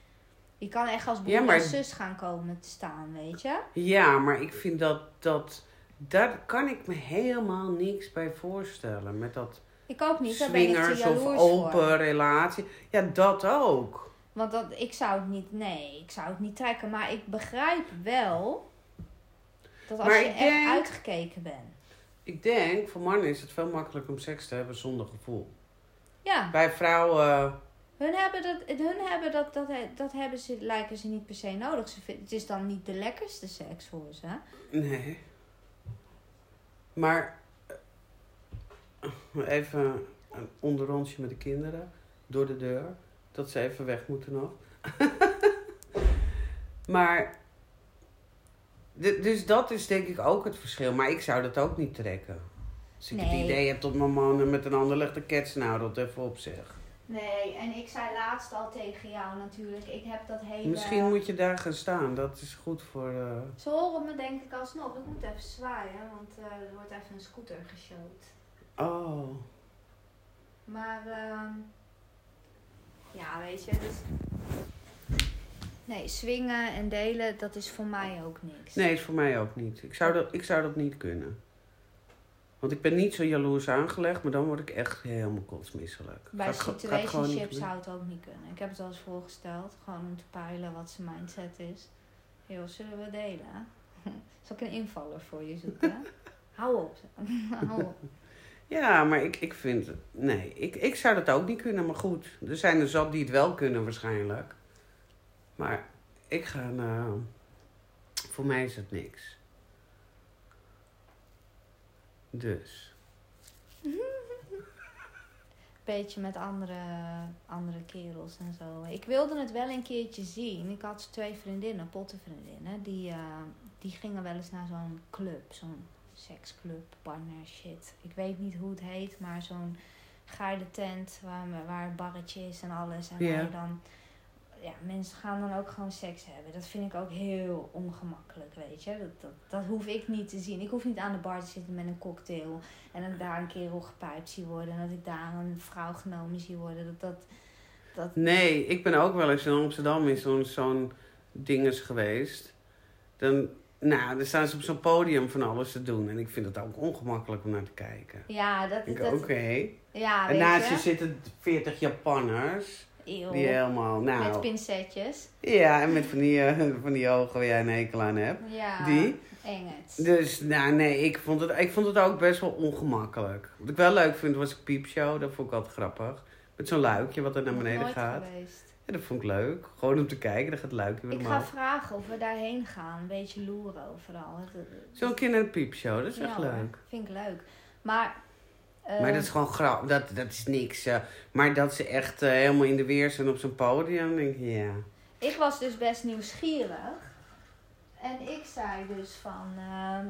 Je kan echt als broer Ja, maar- en zus gaan komen te staan, weet je? Ja, maar ik vind dat, dat... Daar kan ik me helemaal niks bij voorstellen. Met dat Ik ook niet, daar ben ik te swingers of jaloers open voor. relatie. Ja, dat ook. Want dat, ik zou het niet, nee, ik zou het niet trekken. Maar ik begrijp wel dat als Maar je echt denk- uitgekeken bent. Ik denk, voor mannen is het veel makkelijker om seks te hebben zonder gevoel. Ja, Bij vrouwen... hun hebben dat, hun hebben dat, dat, dat hebben ze, lijken ze niet per se nodig. Ze het is dan niet de lekkerste seks voor ze. Nee. Maar eh, even een onderrondje met de kinderen door de deur. Dat ze even weg moeten nog. maar, dus dat is denk ik ook het verschil. Maar ik zou dat ook niet trekken. Als ik het idee heb dat mijn man met een ander legt de kets nou dat even op zich. Nee, en ik zei laatst al tegen jou natuurlijk. Ik heb dat hele... Misschien moet je daar gaan staan. Dat is goed voor... eh, Ze horen me denk ik alsnog. Ik moet even zwaaien, want eh, er wordt even een scooter geshowd. Oh. Maar, ehm ja, weet je, dus... Nee, swingen en delen, dat is voor mij ook niks. Nee, is voor mij ook niet. Ik zou dat, ik zou dat niet kunnen. Want ik ben niet zo jaloers aangelegd, maar dan word ik echt helemaal kotsmisselijk. Bij situationships zou het ook niet kunnen. Ik heb het wel eens voorgesteld, gewoon om te peilen wat zijn mindset is. Joh, zullen we delen? Zal ik een invaller voor je zoeken? Hou op. Hou op. Ja, maar ik, ik vind... het- Nee, ik, ik zou dat ook niet kunnen, maar goed. Er zijn er zat die het wel kunnen waarschijnlijk. Maar ik ga... Nou, voor mij is het niks. Dus. beetje met andere, andere kerels en zo. Ik wilde het wel een keertje zien. Ik had twee vriendinnen, pottenvriendinnen. Die, eh, die gingen wel eens naar zo'n club. Zo'n seksclub, partner shit. Ik weet niet hoe het heet, maar zo'n geile tent waar, waar een barretje is en alles. En waar je dan... Ja, mensen gaan dan ook gewoon seks hebben. Dat vind ik ook heel ongemakkelijk, weet je. Dat, dat, dat hoef ik niet te zien. Ik hoef niet aan de bar te zitten met een cocktail. En dat ik daar een kerel gepijpt zie worden. En dat ik daar een vrouw genomen zie worden. Dat, dat, dat, Nee, ik ben ook wel eens in Amsterdam in zo'n zo'n dinges geweest. Dan, nou, dan staan ze op zo'n podium van alles te doen. En ik vind het ook ongemakkelijk om naar te kijken. ja, dat... Dat oké. Ja, En naast je. je zitten 40 Japanners. Eeuw. Die helemaal, Met nou... pincetjes. Ja, en met van die, eh, van die ogen waar jij een hekel aan hebt. Ja, Die? Engels. Dus, nou nee, ik vond, het, ik vond het ook best wel ongemakkelijk. Wat ik wel leuk vind, was een piepshow. Dat vond ik altijd grappig. Met zo'n luikje wat er naar beneden nooit gaat. geweest. Ja, dat vond ik leuk. Gewoon om te kijken, dan gaat het luikje weer Ik ga vragen of we daarheen gaan. Een beetje loeren overal. Zo'n keer naar een piepshow, dat is Ja, echt leuk. Vind ik leuk. Maar... eh, Maar dat is gewoon grap, dat, dat is niks. eh. maar dat ze echt eh, helemaal in de weer zijn op zo'n podium, denk ik, ja. Ik was dus best nieuwsgierig. En ik zei dus van... ehm,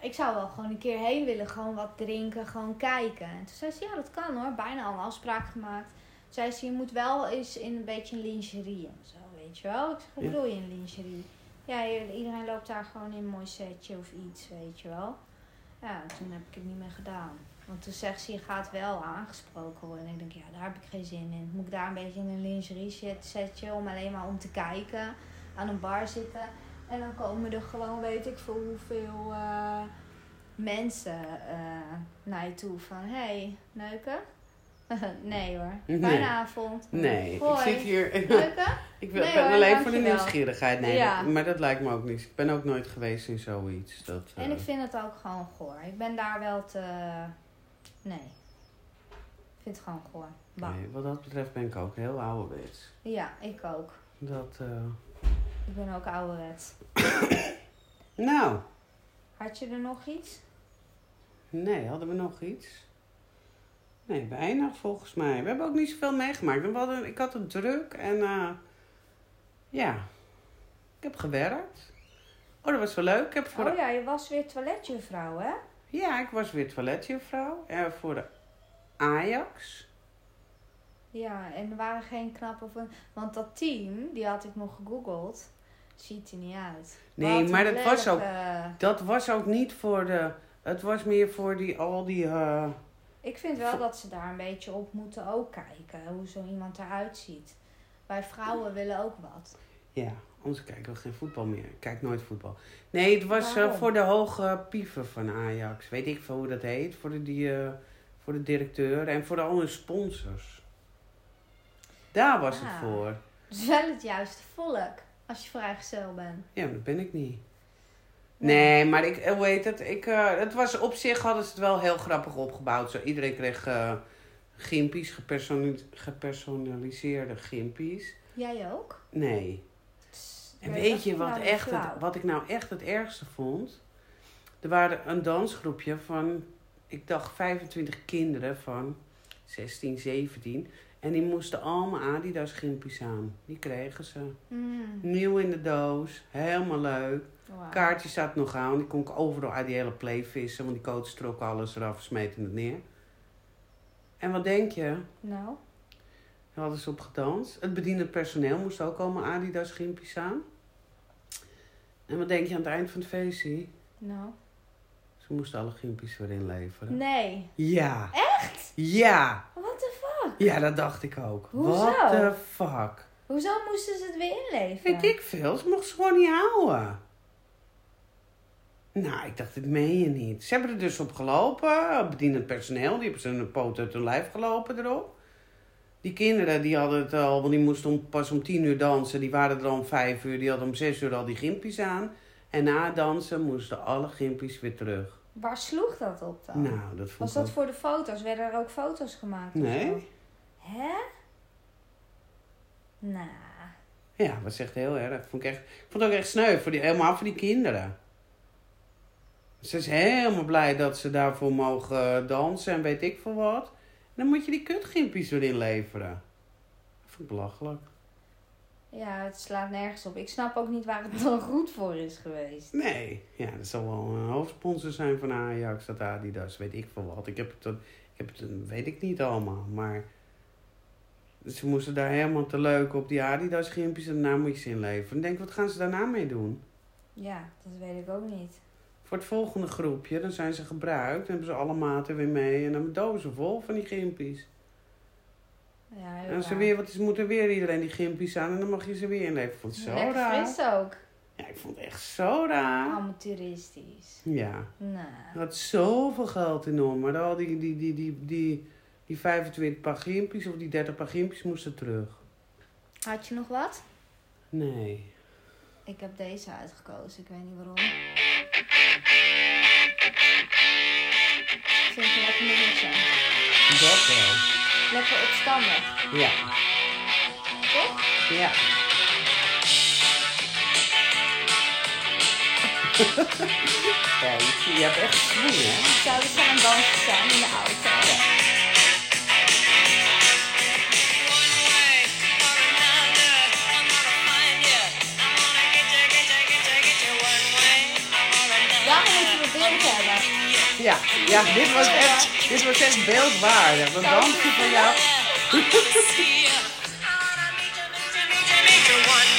ik zou wel gewoon een keer heen willen. Gewoon wat drinken, gewoon kijken. En toen zei ze, ja dat kan hoor. Bijna al een afspraak gemaakt. Toen zei ze, je moet wel eens in een beetje een lingerie en zo, weet je wel. Ik zeg, hoe bedoel je een lingerie? Ja, iedereen loopt daar gewoon in een mooi setje of iets, weet je wel. Ja, toen heb ik het niet meer gedaan. Want toen zegt ze, je gaat wel aangesproken worden. En ik denk, ja, daar heb ik geen zin in. Moet ik daar een beetje in een lingerie set- setje om alleen maar om te kijken. Aan een bar zitten. En dan komen er gewoon, weet ik veel hoeveel eh, mensen eh, naar je toe. Van, hé, hey, neuken? nee hoor. Nee. Fijne avond. Nee, Hoi. ik zit hier... Neuken? ik wil, Nee ben hoor, alleen voor de nieuwsgierigheid. Nee, Ja. dat- maar dat lijkt me ook niet. Ik ben ook nooit geweest in zoiets. Dat, En eh, ik vind het ook gewoon goor. Ik ben daar wel te... Nee. Ik vind het gewoon goor. Bang. nee, wat dat betreft ben ik ook heel ouderwets. Ja, ik ook. Dat, eh, Ik ben ook ouderwets. Nou, Had je er nog iets? nee, hadden we nog iets? Nee, weinig volgens mij. We hebben ook niet zoveel meegemaakt. We hadden, ik had het druk en eh, ja, ik heb gewerkt. Oh, dat was wel leuk. Ik heb voor Oh ja, je was weer toiletjuffrouw, hè? ja, ik was weer toiletjuffrouw eh, voor de Ajax. Ja, en er waren geen knappe van... Want dat team, die had ik nog gegoogeld, ziet er niet uit. Nee, maar dat was ook, dat was ook niet voor de... Het was meer voor die, al die... eh, Ik vind wel dat ze daar een beetje op moeten ook kijken. Hoe zo iemand eruit ziet. Wij vrouwen willen ook wat. Ja, anders kijken we geen voetbal meer. Ik kijk nooit voetbal. Nee, het was eh, voor de hoge pieven van Ajax. Weet ik veel hoe dat heet. Voor de, die, eh, voor de directeur en voor al hun sponsors. Daar was het Ah. voor. Het is wel het juiste volk. Als je vrijgezel bent. Ja, maar dat ben ik niet. Nee, maar ik, eh, hoe heet het? Ik, eh, het was op zich hadden ze het wel heel grappig opgebouwd. Zo, iedereen kreeg eh gimpies, gepersonali- gepersonaliseerde gimpies. Jij ook? Nee. En weet je wat, nou echt het, wat ik nou echt het ergste vond? Er waren een dansgroepje van, ik dacht 25 kinderen van 16, 17. En die moesten allemaal Adidas gimpies aan. Die kregen ze. Mm, Nieuw in de doos. Helemaal leuk. Kaartje staat nog aan. Die kon ik overal uit die hele play vissen. Want die coach trok alles eraf, smeten het neer. En wat denk je? Nou, Daar hadden ze op gedanst. Het bedienend personeel moest ook allemaal Adidas gimpies aan. En wat denk je aan het eind van het feestje? nou. Ze moesten alle gimpies weer inleveren. Nee. Ja. Echt? Ja. The fuck? Ja, dat dacht ik ook. Hoezo? What the fuck? Hoezo moesten ze het weer inleveren? Weet ik veel. Ze mochten ze gewoon niet houden. Nou, ik dacht, dit meen je niet. Ze hebben er dus op gelopen. Bedienend personeel. Die hebben ze een poot uit hun lijf gelopen erop. Die kinderen, die hadden het al... Want die moesten om, pas om tien uur dansen. Die waren er al om vijf uur. Die hadden om zes uur al die gimpies aan. En na dansen moesten alle gimpies weer terug. Waar sloeg dat op dan? Nou, dat vond Was dat wel- voor de foto's? Werden er ook foto's gemaakt? Nee. Hè? Nou. Ja, dat is echt heel erg. Vond ik, echt, ik vond het ook echt sneu, voor die, helemaal voor die kinderen. Ze is helemaal blij dat ze daarvoor mogen dansen en weet ik veel wat. Dan moet je die kutgimpies erin leveren. Dat vind ik belachelijk. Ja, het slaat nergens op. Ik snap ook niet waar het dan goed voor is geweest. Nee, ja, dat zal wel een hoofdsponsor zijn van Ajax, dat Adidas, weet ik veel wat. Ik heb het, dan- ik heb het, weet ik niet allemaal, maar ze moesten daar helemaal te leuk op die Adidas gimpjes en daarna moet je ze inleveren. Ik denk, wat gaan ze daarna mee doen? Ja, dat weet ik ook niet. Voor het volgende groepje, dan zijn ze gebruikt, dan hebben ze alle maten weer mee en dan dozen vol van die gimpies. Ja, En ze weer, wat is, moet er weer iedereen die gimpies aan en dan mag je ze weer inleveren. Ik vond het zo Lekker raar. fris ook. Ja, ik vond het echt zo raar. Amateuristisch. Ja. Nou, Er had zoveel geld in om, maar al die, die, die, die, die, die 25 paar gimpjes of die 30 paar gimpjes moesten terug. had je nog wat? Nee. Ik heb deze uitgekozen, ik weet niet waarom. Vind je lekker nummertje? Dat wel. Lekker opstandig, Ja. toch? Ja. ja, je, je hebt echt swing, hè? Zouden ze aan het dansen zijn in de auto? Ja, ja dit, was echt, dit was echt beeldwaardig. Dat dansje van jou.